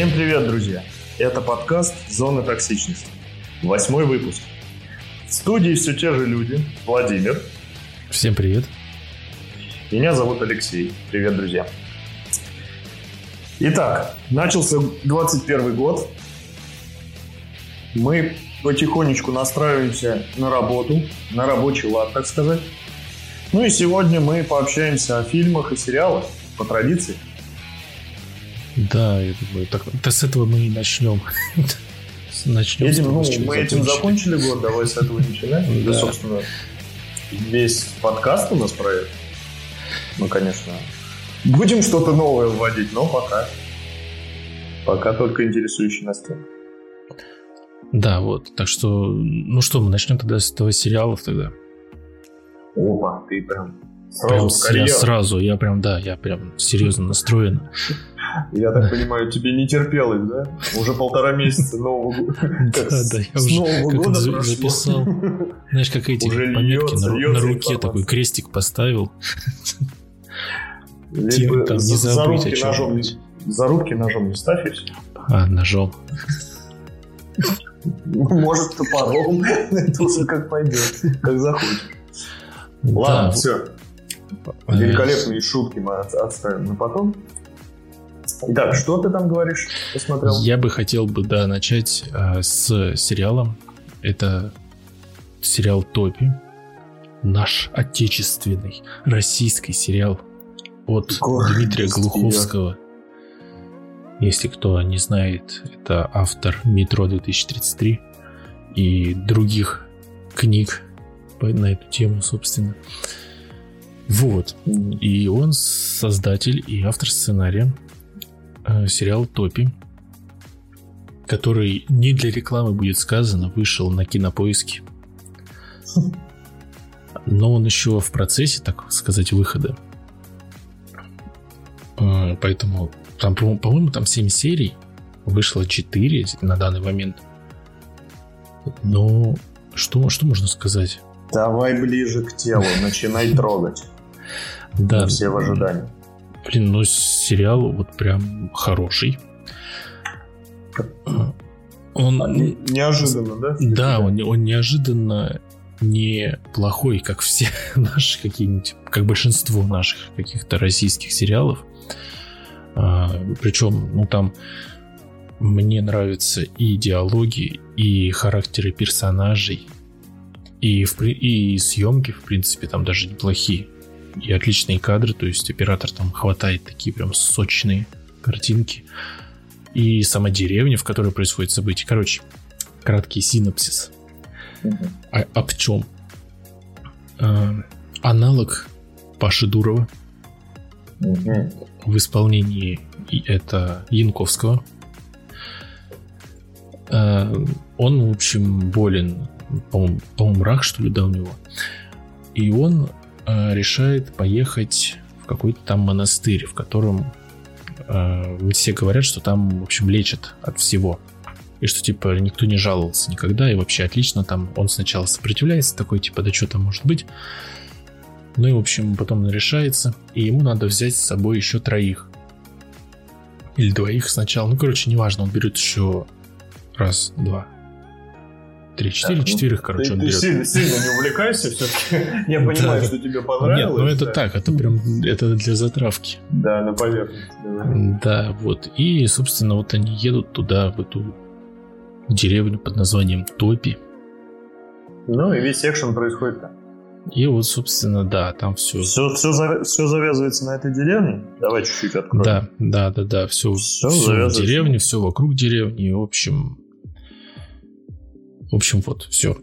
Всем привет, друзья! Это подкаст «Зона токсичности». Восьмой выпуск. В студии все те же люди. Владимир. Всем привет. Меня зовут Алексей. Привет, друзья. Итак, начался 21 год. Мы потихонечку настраиваемся на работу, на рабочий лад, так сказать. Ну и сегодня мы пообщаемся о фильмах и сериалах по традиции. Да, я думаю, так, так с этого мы и начнем. начнем этим, того, ну, мы этим закончили год, давай с этого начинаем. Да, собственно, весь подкаст у нас про это. Ну, конечно, будем что-то новое вводить, но пока. Пока только интересующие нас темы. Да, вот. Так что, ну что, мы начнем тогда с этого сериала тогда. Опа, ты прям сразу прям, Я сразу, я прям, да, я прям серьезно настроен. Я так понимаю, тебе не терпелось, да? Уже полтора месяца Нового года. Да, да, я уже записал. Знаешь, как эти пометки на руке такой крестик поставил. Там не забыть о чем Зарубки ножом не ставь и все. А, ножом. Может, топором. Это уже как пойдет, как захочешь. Ладно, все. Великолепные шутки мы отставим на потом. Итак, что ты там говоришь, посмотрел? Я бы хотел бы, да, начать э, с сериала. Это сериал Топи. Наш отечественный российский сериал от Ой, Дмитрия Глуховского. Если кто не знает, это автор «Метро 2033» и других книг на эту тему, собственно. Вот. И он создатель и автор сценария э, сериал «Топи», который не для рекламы будет сказано, вышел на кинопоиске. Но он еще в процессе, так сказать, выхода. Э, поэтому там, по-моему, там 7 серий. Вышло 4 на данный момент. Но что, что можно сказать? Давай ближе к телу, начинай трогать. Да. все в ожидании. Блин, ну сериал вот прям хороший. Он... А, неожиданно, да? Да, он, он неожиданно не плохой, как все наши какие-нибудь, как большинство наших каких-то российских сериалов. А, причем, ну там мне нравятся и диалоги, и характеры персонажей, и, в, и съемки, в принципе, там даже неплохие. И отличные кадры, то есть оператор там хватает такие прям сочные картинки. И сама деревня, в которой происходит событие. Короче, краткий синопсис. А, об чем? А, аналог Паши Дурова в исполнении это Янковского. А, он, в общем, болен по-моему, по рак, что ли, да, у него. И он решает поехать в какой-то там монастырь, в котором э, все говорят, что там, в общем, лечат от всего. И что, типа, никто не жаловался никогда, и вообще отлично там. Он сначала сопротивляется, такой, типа, да что там может быть. Ну и, в общем, потом он решается, и ему надо взять с собой еще троих. Или двоих сначала. Ну, короче, неважно, он берет еще раз, два, три, четыре, ну, четверых, короче, ты, он ты берет. Сильно, сильно не увлекайся все-таки. Я понимаю, что тебе понравилось. Нет, ну это так, это прям это для затравки. Да, на поверхности. Да, вот. И, собственно, вот они едут туда, в эту деревню под названием Топи. Ну и весь экшен происходит там. И вот, собственно, да, там все. Все, все, все завязывается на этой деревне. Давай чуть-чуть откроем. Да, да, да, да. Все, все, все в деревне, все вокруг деревни. В общем, в общем, вот, все.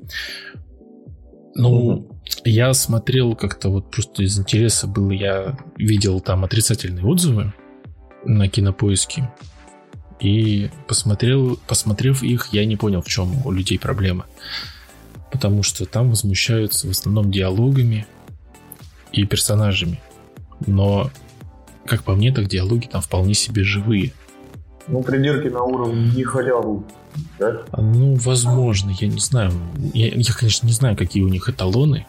Ну, угу. я смотрел как-то вот просто из интереса было, я видел там отрицательные отзывы на кинопоиске. И посмотрел, посмотрев их, я не понял, в чем у людей проблема. Потому что там возмущаются в основном диалогами и персонажами. Но, как по мне, так диалоги там вполне себе живые. Ну, придирки на уровне не халяву да? Ну, возможно, я не знаю. Я, я, конечно, не знаю, какие у них эталоны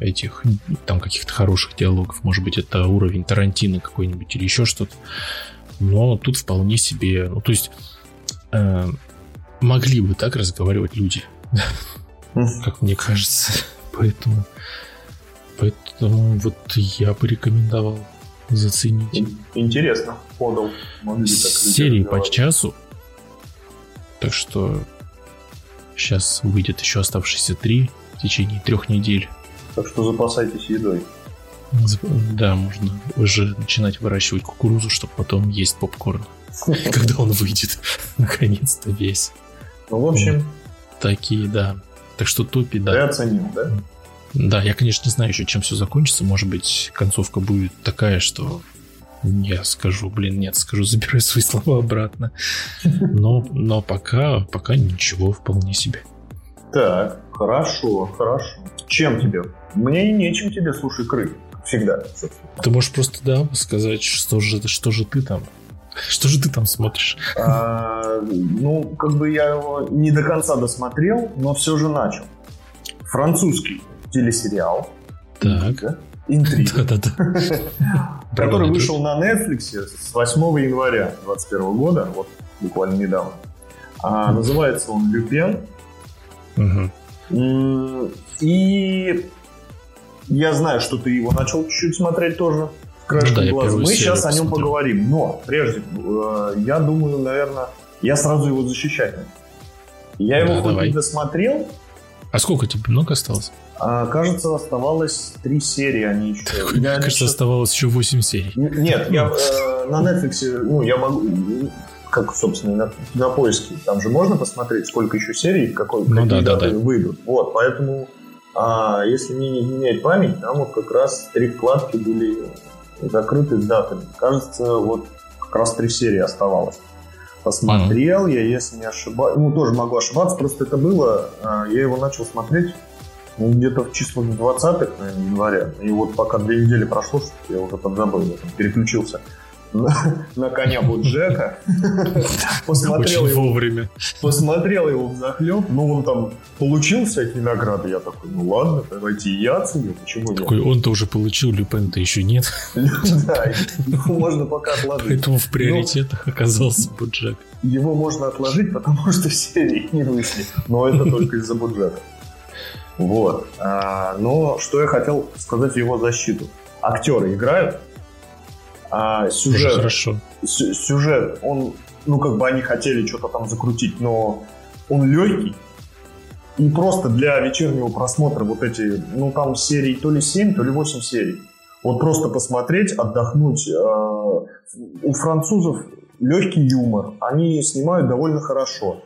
этих, там, каких-то хороших диалогов. Может быть, это уровень Тарантино какой-нибудь или еще что-то. Но тут вполне себе, ну то есть э, могли бы так разговаривать люди, как мне кажется. Поэтому, поэтому вот я бы рекомендовал заценить. Интересно, подал. Серии по часу. Так что сейчас выйдет еще оставшиеся три в течение трех недель. Так что запасайтесь едой. Да, можно уже начинать выращивать кукурузу, чтобы потом есть попкорн. Когда он выйдет, наконец-то весь. Ну, в общем... Такие, да. Так что топи, да. Ты оценил, да? Да, я, конечно, не знаю еще, чем все закончится. Может быть, концовка будет такая, что я скажу, блин, нет, скажу, забирай свои слова обратно. Но, но пока, пока ничего, вполне себе. Так, хорошо, хорошо. Чем тебе? Мне нечем тебе, слушай, крыть. Всегда, собственно. Ты можешь просто, да, сказать, что же, что же ты там что же ты там смотришь? А, ну, как бы я его не до конца досмотрел, но все же начал. Французский телесериал. Так. Интрига. Да-да-да. Который вышел на Netflix с 8 января 2021 года, вот буквально недавно. А, называется он «Люпен». И я знаю, что ты его начал чуть-чуть смотреть тоже краешком ну, да, глаза. Мы сейчас о нем поговорим. Но прежде, э, я думаю, наверное, я сразу его защищать. Я его да, хоть давай. не досмотрел. А сколько тебе много осталось? А, кажется, оставалось три серии, они еще. Так, я кажется, еще... оставалось еще восемь серий. Нет, я э, на Netflix, ну, я могу, как, собственно, на, на поиске, там же можно посмотреть, сколько еще серий, какой, ну, какие да, да, да. выйдут. Вот, поэтому, а, если мне не изменяет память, там вот как раз три вкладки были закрыты с датами. Кажется, вот как раз три серии оставалось. Посмотрел mm-hmm. я, если не ошибаюсь, ну, тоже могу ошибаться, просто это было, а, я его начал смотреть ну, где-то в числах 20-х, наверное, января. И вот пока две недели прошло, что я уже подзабыл, я там переключился на, коня Буджека. Посмотрел его вовремя. Посмотрел его в захлеб. Ну, он там получил всякие награды. Я такой, ну ладно, давайте и я оценю. Почему нет? Такой, он-то уже получил, Люпен-то еще нет. Да, можно пока отложить. Поэтому в приоритетах оказался Буджек. Его можно отложить, потому что серии не вышли. Но это только из-за Буджека. Вот. А, но что я хотел сказать в его защиту. Актеры играют, а сюжет, хорошо. сюжет, он, ну как бы они хотели что-то там закрутить, но он легкий. И просто для вечернего просмотра вот эти, ну там серий то ли 7, то ли 8 серий. Вот просто посмотреть, отдохнуть. А, у французов легкий юмор, они снимают довольно хорошо.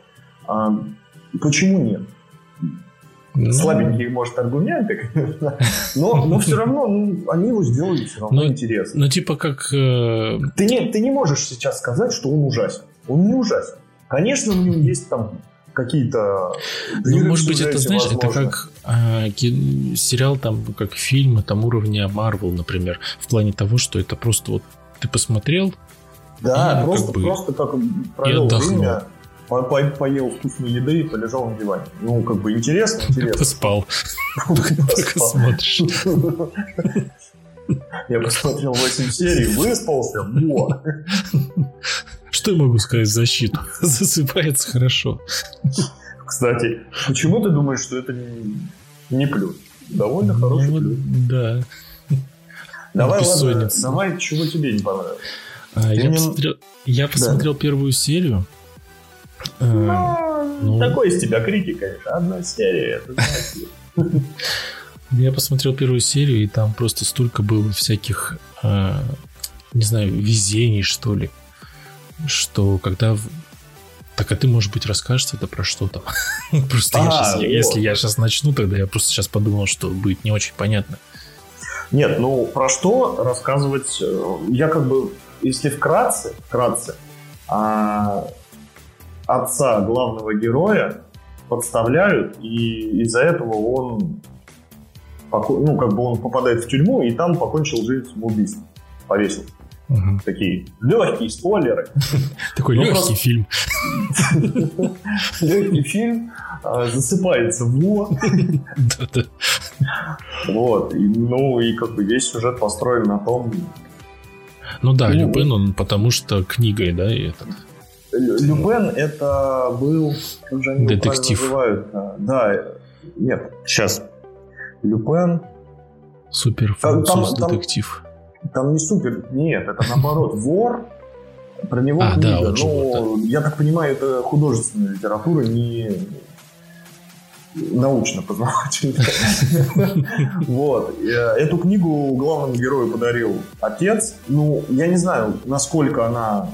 А, почему нет? Ну... Слабенькие, может, аргументы, но, но все равно ну, они его сделали все равно ну, интересно. Ну, типа как... Э... Ты, не, ты не можешь сейчас сказать, что он ужасен. Он не ужасен. Конечно, у него есть там какие-то... Ну, может быть, это, знаешь, возможно. это как а, сериал, там, как фильмы там уровня Marvel, например, в плане того, что это просто вот ты посмотрел, да, и, просто, как бы, просто как провел время, по -по поел вкусной еды и полежал на диване. Ну, как бы интересно, интересно. Поспал. Пока смотришь. Я посмотрел 8 серий, выспался, во! Что я могу сказать в защиту? Засыпается хорошо. Кстати, почему ты думаешь, что это не, плюс? Довольно ну, хороший плюс. Да. Давай, ладно, давай, чего тебе не понравилось. А, я, посмотрел, я посмотрел первую серию. Ну, ну, такой из тебя критика, конечно. Одна серия. Я посмотрел первую серию, и там просто столько было всяких, э, не знаю, везений, что ли, что когда... Так, а ты, может быть, расскажешь это про что там? Просто я сейчас, если я сейчас начну, тогда я просто сейчас подумал, что будет не очень понятно. Нет, ну про что рассказывать? Э, я как бы, если вкратце, вкратце, а, отца главного героя подставляют, и из-за этого он ну, как бы он попадает в тюрьму, и там покончил жизнь в убийстве. Повесил. Угу. Такие легкие спойлеры. Такой ну, легкий фильм. Легкий фильм, а, засыпается во. Да-да. Вот. Ну, и как бы весь сюжет построен на том, Ну да, ну, Люпен, он потому что книгой, да, и этот. Люпен это был... Как же они Детектив. Называют? Да, нет, сейчас. Люпен... Супер француз детектив. Там, там не супер, нет, это наоборот. Вор, про него а, книга, да, но да. я так понимаю, это художественная литература, не научно-познавательная. Вот. Э, эту книгу главному герою подарил отец. Ну, я не знаю, насколько она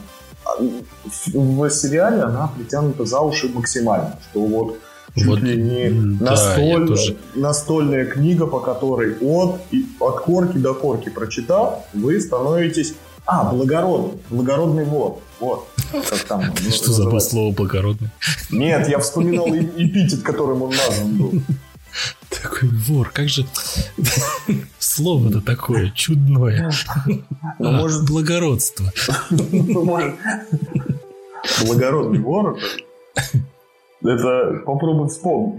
в сериале она притянута за уши максимально, что вот чуть вот, ли не да, настоль, тоже... настольная книга, по которой от, от корки до корки прочитав, вы становитесь а, благородный. Благородный вор. Вот. Как там, Что за слово благородный? Нет, я вспоминал эпитет, которым он назван был. Такой вор, как же слово-то такое чудное. Ну, а, может... Благородство. Может... Благородный вор это попробуй вспомни.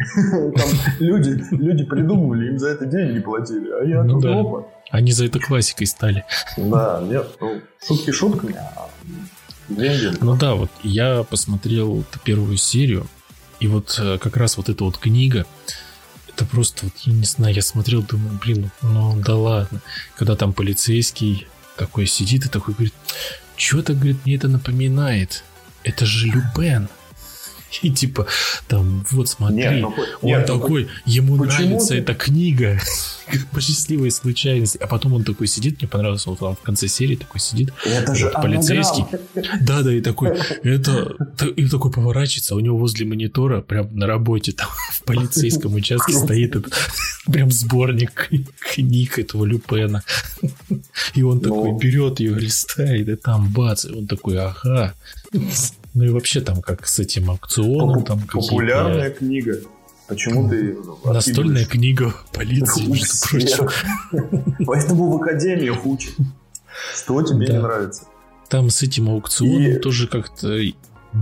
Там люди, люди придумывали, им за это деньги платили, а я ну, да. опа. Они за это классикой стали. Да, нет, ну, шутки шутками, а деньги... Ну да, вот я посмотрел первую серию, и вот э, как раз вот эта вот книга, это просто, вот, я не знаю, я смотрел, думаю, блин, ну, ну да ладно. Когда там полицейский такой сидит и такой говорит, что-то, говорит, мне это напоминает. Это же Люпен. И типа, там, вот смотри, нет, ну, он нет, ну, такой, ему нравится ты? эта книга по счастливой случайности. А потом он такой сидит, мне понравился, он в конце серии такой сидит, это же полицейский. Да, да, и такой, это, и такой поворачивается, а у него возле монитора, прям на работе, там, в полицейском участке стоит этот, прям сборник книг этого Люпена. И он такой ну. берет ее, листает, и там бац, и он такой, ага. Ну и вообще там как с этим аукционом. Там Популярная книга. Почему ты... Настольная книга полиции, между прочим. Поэтому в академию учат. Что тебе не нравится? Там с этим аукционом тоже как-то...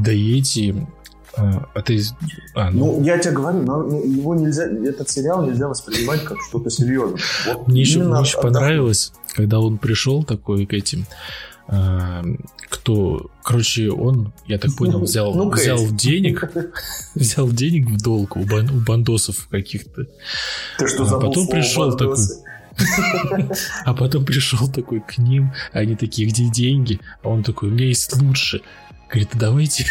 Эти... А, а ты... А, ну... ну, я тебе говорю, но его нельзя, этот сериал нельзя воспринимать как что-то серьезное. Вот мне еще, мне еще понравилось, когда он пришел такой к этим кто, короче, он, я так понял, взял, ну взял денег, взял денег в долг у, бан, у бандосов каких-то. Ты что, а потом пришел такой, а потом пришел такой к ним, они такие, где деньги? А он такой, у меня есть лучше. Говорит, давайте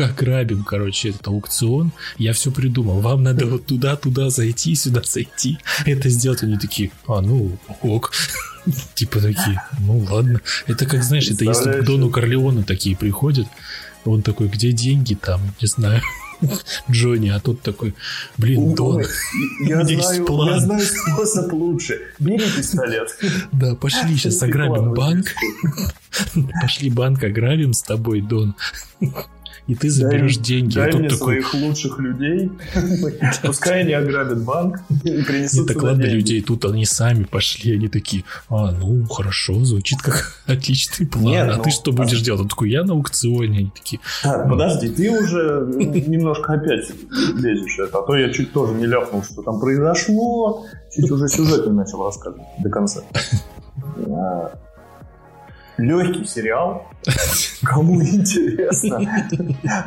ограбим, короче, этот аукцион. Я все придумал. Вам надо вот туда-туда зайти, сюда зайти. Это сделать. Они такие, а, ну, ок. Типа такие, ну ладно. Это как, знаешь, это если к Дону Корлеону такие приходят, он такой, где деньги там, не знаю. Джонни, а тут такой, блин, Дон, я знаю, план. я знаю способ лучше. Бери пистолет. Да, пошли сейчас ограбим банк. Пошли банк ограбим с тобой, Дон и ты заберешь дай, деньги. Дай мне такой... своих лучших людей, пускай они ограбят банк и принесут так ладно людей, тут они сами пошли, они такие, а, ну, хорошо, звучит как отличный план, а ты ну, что будешь делать? Он такой, я на аукционе, они такие... Подожди, ты уже немножко опять лезешь а то я чуть тоже не ляпнул, что там произошло, чуть уже сюжет не начал рассказывать до конца. Легкий сериал. Кому интересно,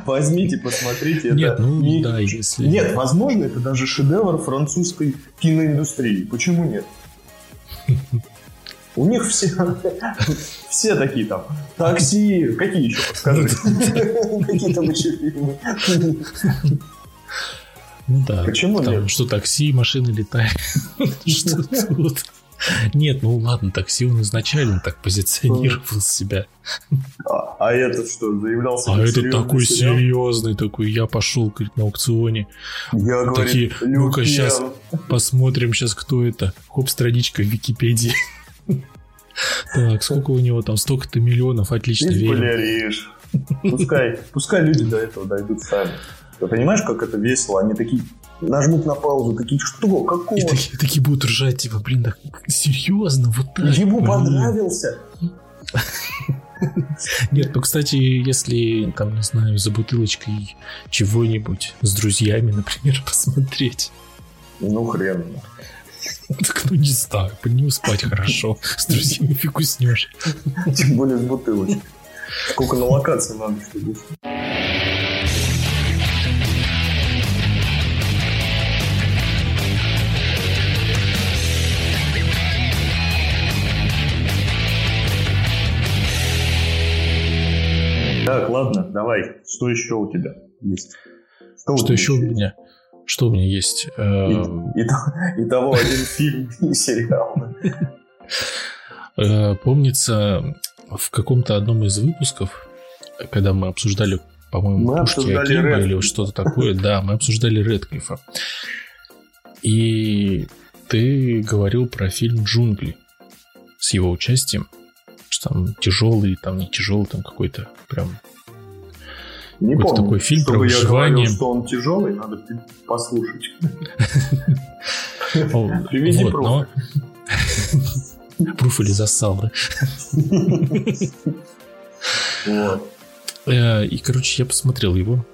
возьмите, посмотрите. Нет, это ну не... да, если... Нет, возможно, это даже шедевр французской киноиндустрии. Почему нет? У них все, все такие там. Такси, какие еще, подскажи? Какие там еще фильмы? Ну да. Почему там, нет? Что такси, машины летают. Что тут? Нет, ну ладно, такси он изначально так позиционировал себя. А, а этот что, заявлялся? А этот такой сериал? серьезный, такой, я пошел, говорит, на аукционе. Я Такие, ну-ка сейчас посмотрим сейчас, кто это. Хоп, страничка в Википедии. Так, сколько у него там, столько-то миллионов, отлично верим. Пускай, пускай люди до этого дойдут сами. Ты понимаешь, как это весело? Они такие, нажмут на паузу, такие, что, какого? И такие, такие будут ржать, типа, блин, да серьезно, вот так? Ему блин. понравился. Нет, ну, кстати, если, там, не знаю, за бутылочкой чего-нибудь с друзьями, например, посмотреть. Ну, хрен. Так ну не знаю, под него спать хорошо. С друзьями фиг уснешь. Тем более с бутылочкой. Сколько на локации надо, чтобы Так, ладно, давай. Что еще у тебя есть? Что, что еще у меня? Что у меня есть? Э, итого один фильм и сериал. Э, помнится, в каком-то одном из выпусков, когда мы обсуждали, по-моему, Пушки Акима или что-то такое, да, мы обсуждали Редклифа. И ты говорил про фильм «Джунгли» с его участием что там тяжелый, там не тяжелый, там какой-то прям не помню, такой фильм про выживание. Я говорил, что он тяжелый, надо послушать. Привези пруф. Пруф или засал, да? Э, и, короче, я посмотрел его.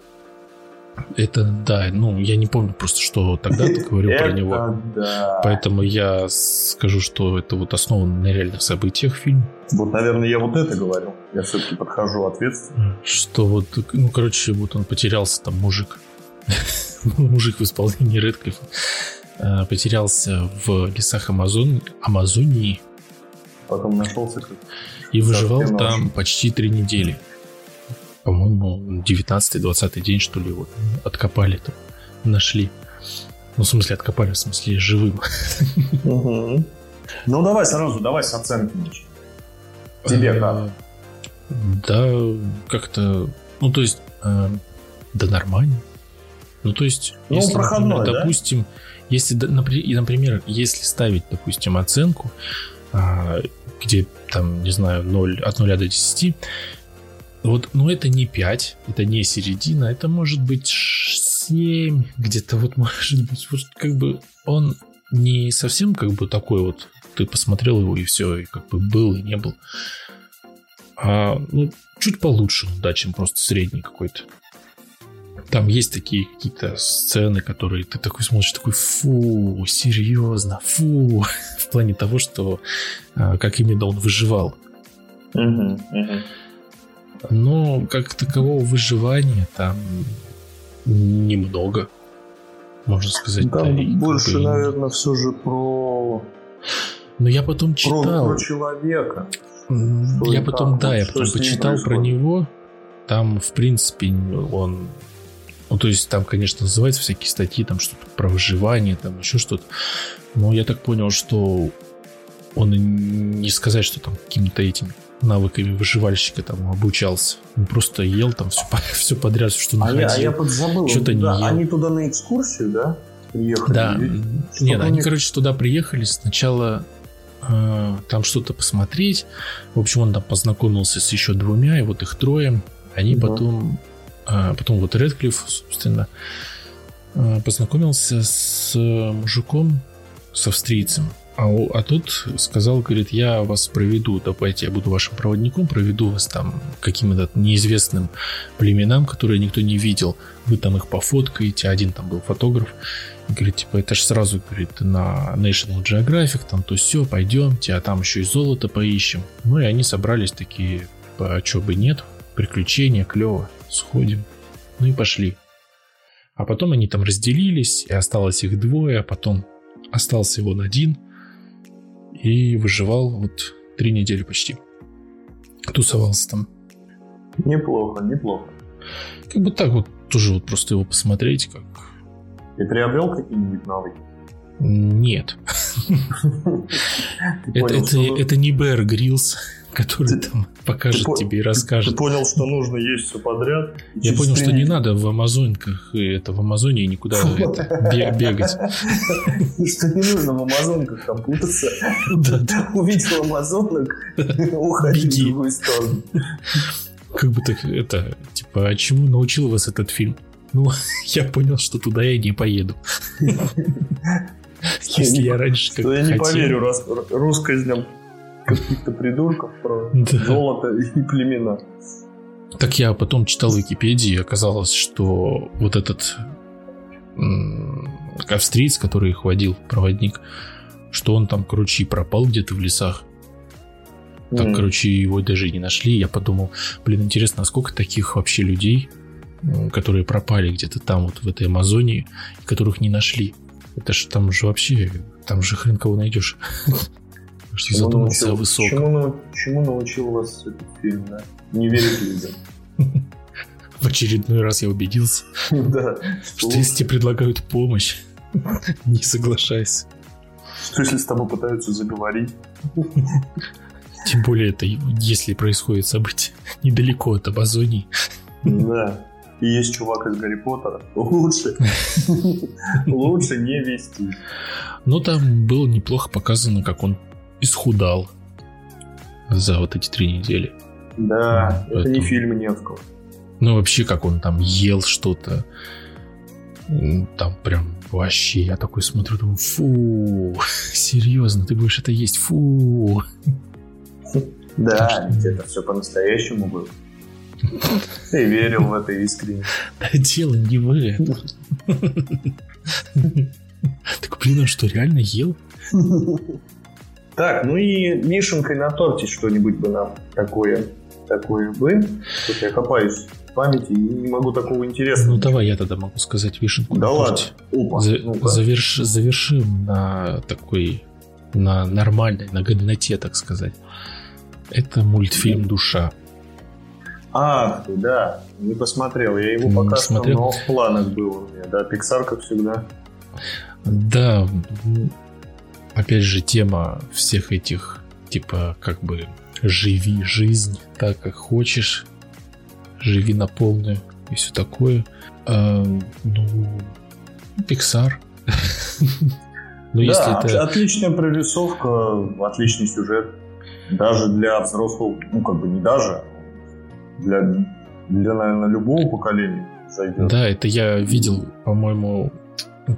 Это, да, ну, я не помню просто, что тогда ты говорил про него. Да. Поэтому я скажу, что это вот основан на реальных событиях фильм. Вот, наверное, я вот это говорил. Я все-таки подхожу ответственно. Что вот, ну, короче, вот он потерялся, там, мужик. мужик в исполнении Редклиффа. Э, потерялся в лесах Амазон... Амазонии. Потом нашелся. И выживал там почти три недели по-моему, 19-20 день, что ли, вот откопали там, нашли. Ну, в смысле, откопали, в смысле, живым. Ну, давай сразу, давай с оценки. Тебе э, как? Да, как-то, ну, то есть, э, да нормально. Ну, то есть, ну, если, проходной, например, допустим, если, например, если ставить, допустим, оценку, а, где там, не знаю, 0, от 0 до 10, вот, ну это не 5, это не середина, это может быть 7, где-то вот может быть, вот как бы он не совсем как бы такой вот, ты посмотрел его и все, и как бы был и не был. А, ну, чуть получше, да, чем просто средний какой-то. Там есть такие какие-то сцены, которые ты такой смотришь, такой, фу, серьезно, фу, в плане того, что а, как именно он выживал. Uh-huh, uh-huh. Но как такового выживания там немного, можно сказать. Там да, больше, наверное, все же про... Но я потом читал... Про, про человека. Я потом, там, да, я потом почитал про него. Там, в принципе, он... Ну, то есть там, конечно, называются всякие статьи, там что-то про выживание, там еще что-то. Но я так понял, что он не сказать, что там какими-то этими навыками выживальщика там обучался. Он просто ел там все, все подряд, все, что находил. А я, а я подзабыл. Что-то да, не ел. Они туда на экскурсию, да? Приехали? Да. Что Нет, они, них... короче, туда приехали. Сначала э, там что-то посмотреть. В общем, он там познакомился с еще двумя, и вот их трое. Они угу. потом... Э, потом вот Редклифф, собственно, э, познакомился с мужиком, с австрийцем. А, а тот сказал, говорит, я вас проведу, давайте я буду вашим проводником, проведу вас там каким-то неизвестным племенам, которые никто не видел. Вы там их пофоткаете, один там был фотограф. И говорит, типа, это же сразу, говорит, на National Geographic, там то все, пойдемте, а там еще и золото поищем. Ну и они собрались такие, типа, а что бы нет, приключения, клево, сходим. Ну и пошли. А потом они там разделились, и осталось их двое, а потом остался он один – и выживал вот три недели почти. Тусовался там. Неплохо, неплохо. Как бы так вот тоже вот просто его посмотреть, как... Ты приобрел какие-нибудь навыки? Нет. Это не Bear Grylls который ты, там покажет ты, тебе и расскажет. Ты понял, что нужно есть все подряд? Я понял, что не надо в Амазонках, это в Амазоне никуда бегать. Что не нужно в Амазонках там путаться. Увидел Амазонок, уходи в другую сторону. Как бы так, это, типа, а чему научил вас этот фильм? Ну, я понял, что туда я не поеду. Если я раньше как Я не поверю, раз русская каких-то придурков про золото и племена. Так я потом читал в Википедии, и оказалось, что вот этот австриец, который их водил, проводник, что он там, короче, и пропал где-то в лесах. Так, mm. короче, его даже не нашли. Я подумал, блин, интересно, а сколько таких вообще людей, которые пропали где-то там, вот в этой Амазонии, которых не нашли? Это же там же вообще, там же хрен кого найдешь. Чему задумался научил, о Чему, чему научил вас этот фильм, да? Не верить людям. В очередной раз я убедился, да, что если тебе предлагают помощь, не соглашайся. Что если с тобой пытаются заговорить? Тем более это если происходит событие недалеко от Амазонии. Да. И есть чувак из Гарри Поттера. Лучше. Лучше не вести. Но там было неплохо показано, как он исхудал за вот эти три недели. Да, Поэтому... это не фильм Невского. Ну, вообще, как он там ел что-то. Там прям вообще, я такой смотрю, думаю, фу, серьезно, ты будешь это есть, фу. Да, это все по-настоящему было. Ты верил в это искренне. Да дело не в этом. Так, блин, он что, реально ел? Так, ну и вишенкой на торте что-нибудь бы нам такое, такое бы. Тут я копаюсь в памяти и не могу такого интересного. Ну давай я тогда могу сказать вишенку. Да ладно. Опа, За, заверш, завершим на такой, на нормальной, на годноте, так сказать. Это мультфильм «Душа». Ах ты, да, не посмотрел. Я его пока что, но в планах был у меня. Да, Pixar, как всегда. Да, опять же, тема всех этих, типа, как бы, живи жизнь так, как хочешь, живи на полную и все такое. А, ну, Pixar. Ну, если это... отличная прорисовка, отличный сюжет даже для взрослого, ну как бы не даже, для, для наверное, любого поколения зайдет. Да, это я видел, по-моему,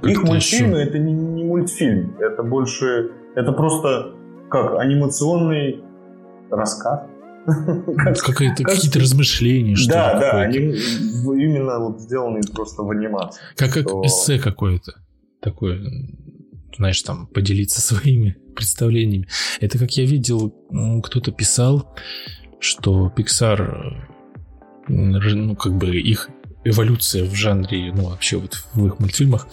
их мультфильмы еще... это не, не мультфильм, это больше, это просто как анимационный рассказ. Какие-то, какие-то размышления, что Да, да, они именно вот сделаны просто в анимации. Как, как эссе какое-то. Такое, знаешь, там, поделиться своими представлениями. Это как я видел, кто-то писал, что Pixar, ну, как бы их эволюция в жанре, ну, вообще вот в их мультфильмах,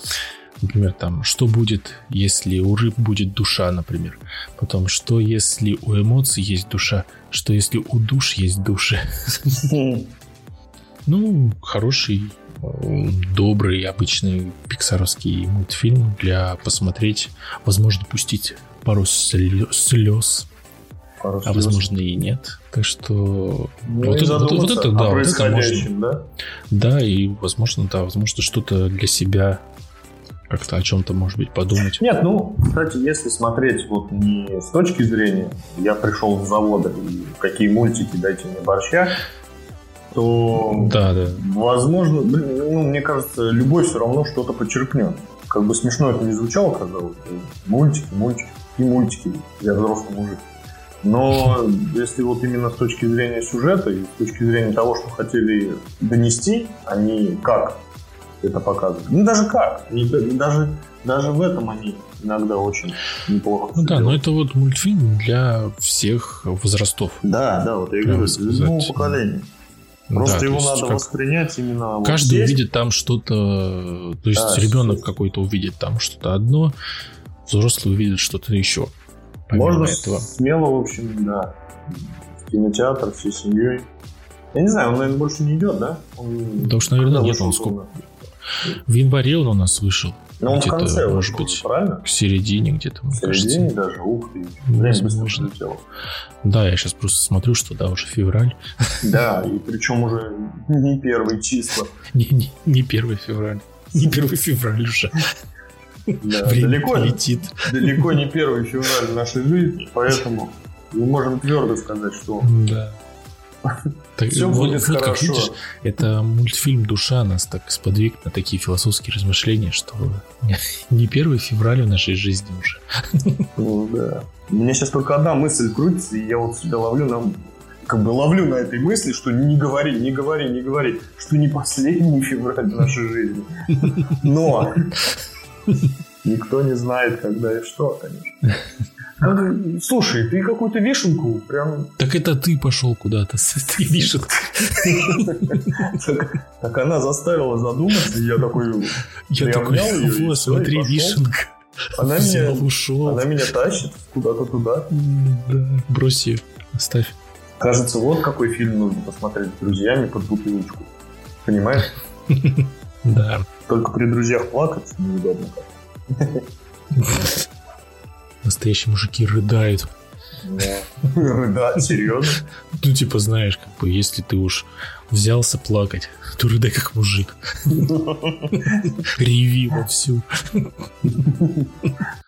например, там, что будет, если у рыб будет душа, например. Потом, что если у эмоций есть душа, что если у душ есть души. Ну, хороший добрый, обычный пиксаровский мультфильм для посмотреть, возможно, пустить пару слез, пару а возможно и нет. Так что ну, вот, это, вот, вот это, да, вот это можно. Да? да, и возможно, да, возможно, что-то для себя как-то о чем-то, может быть, подумать. Нет, ну, кстати, если смотреть вот не с точки зрения, я пришел с завода, и какие мультики дайте мне борща, то, да, да. возможно, ну, мне кажется, любой все равно что-то подчеркнет. Как бы смешно это не звучало, вот мультики, мультики и мультики. Я взрослый мужик. Но если вот именно с точки зрения сюжета и с точки зрения того, что хотели донести, они как это показывают. Ну, даже как. Они, даже, даже в этом они иногда очень неплохо. Ну да, но это вот мультфильм для всех возрастов. Да, да, вот я говорю, для нового поколения. Просто да, его надо как... воспринять именно. Каждый вот увидит там что-то. То есть да, ребенок какой-то увидит там что-то одно, взрослый увидит что-то еще. Можно этого. смело, в общем, да. В кинотеатр всей семьей. Я не знаю, он, наверное, больше не идет, да? Он... Да уж, наверное, нет, он сколько. В январе он у нас вышел. Ну, он в конце может вышел, быть, правильно? К середине где-то, мне В середине кажется. даже, ух ты. Время быстро Да, я сейчас просто смотрю, что да, уже февраль. Да, и причем уже не первые числа. Не, не, не первый февраль. Не первый февраль уже. Да, Время далеко, летит. Далеко не первый февраль нашей жизни, поэтому мы можем твердо сказать, что да. Так, Все вот, будет вот хорошо. Как видишь, это мультфильм «Душа» нас так сподвиг на такие философские размышления, что не первый февраль в нашей жизни уже. Ну да. У меня сейчас только одна мысль крутится, и я вот себя ловлю на как бы ловлю на этой мысли, что не говори, не говори, не говори, что не последний февраль в нашей жизни. Но Никто не знает, когда и что, конечно. Ну, слушай, ты какую-то вишенку прям... Так это ты пошел куда-то с этой вишенкой. Так она заставила задуматься, и я такой... Я такой, вот, смотри, вишенка. Она меня, она меня тащит куда-то туда. Да, брось ее, оставь. Кажется, вот какой фильм нужно посмотреть с друзьями под бутылочку. Понимаешь? Да. Только при друзьях плакать неудобно. Настоящие мужики рыдают. Рыдать, серьезно? Ну, типа, знаешь, как бы, если ты уж взялся плакать, то рыдай как мужик. Реви всю.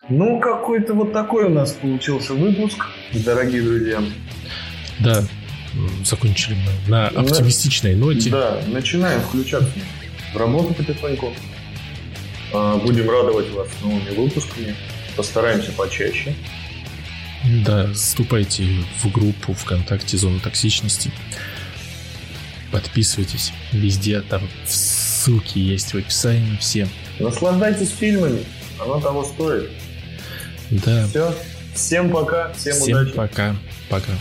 Ну, какой-то вот такой у нас получился выпуск, дорогие друзья. Да, закончили мы на оптимистичной ноте. Да, начинаем включаться работу потихоньку. А, будем радовать вас новыми выпусками. Постараемся почаще. Да, вступайте в группу ВКонтакте «Зона токсичности». Подписывайтесь везде, там ссылки есть в описании все. Наслаждайтесь фильмами, оно того стоит. Да. Все, всем пока, всем, всем удачи. пока, пока.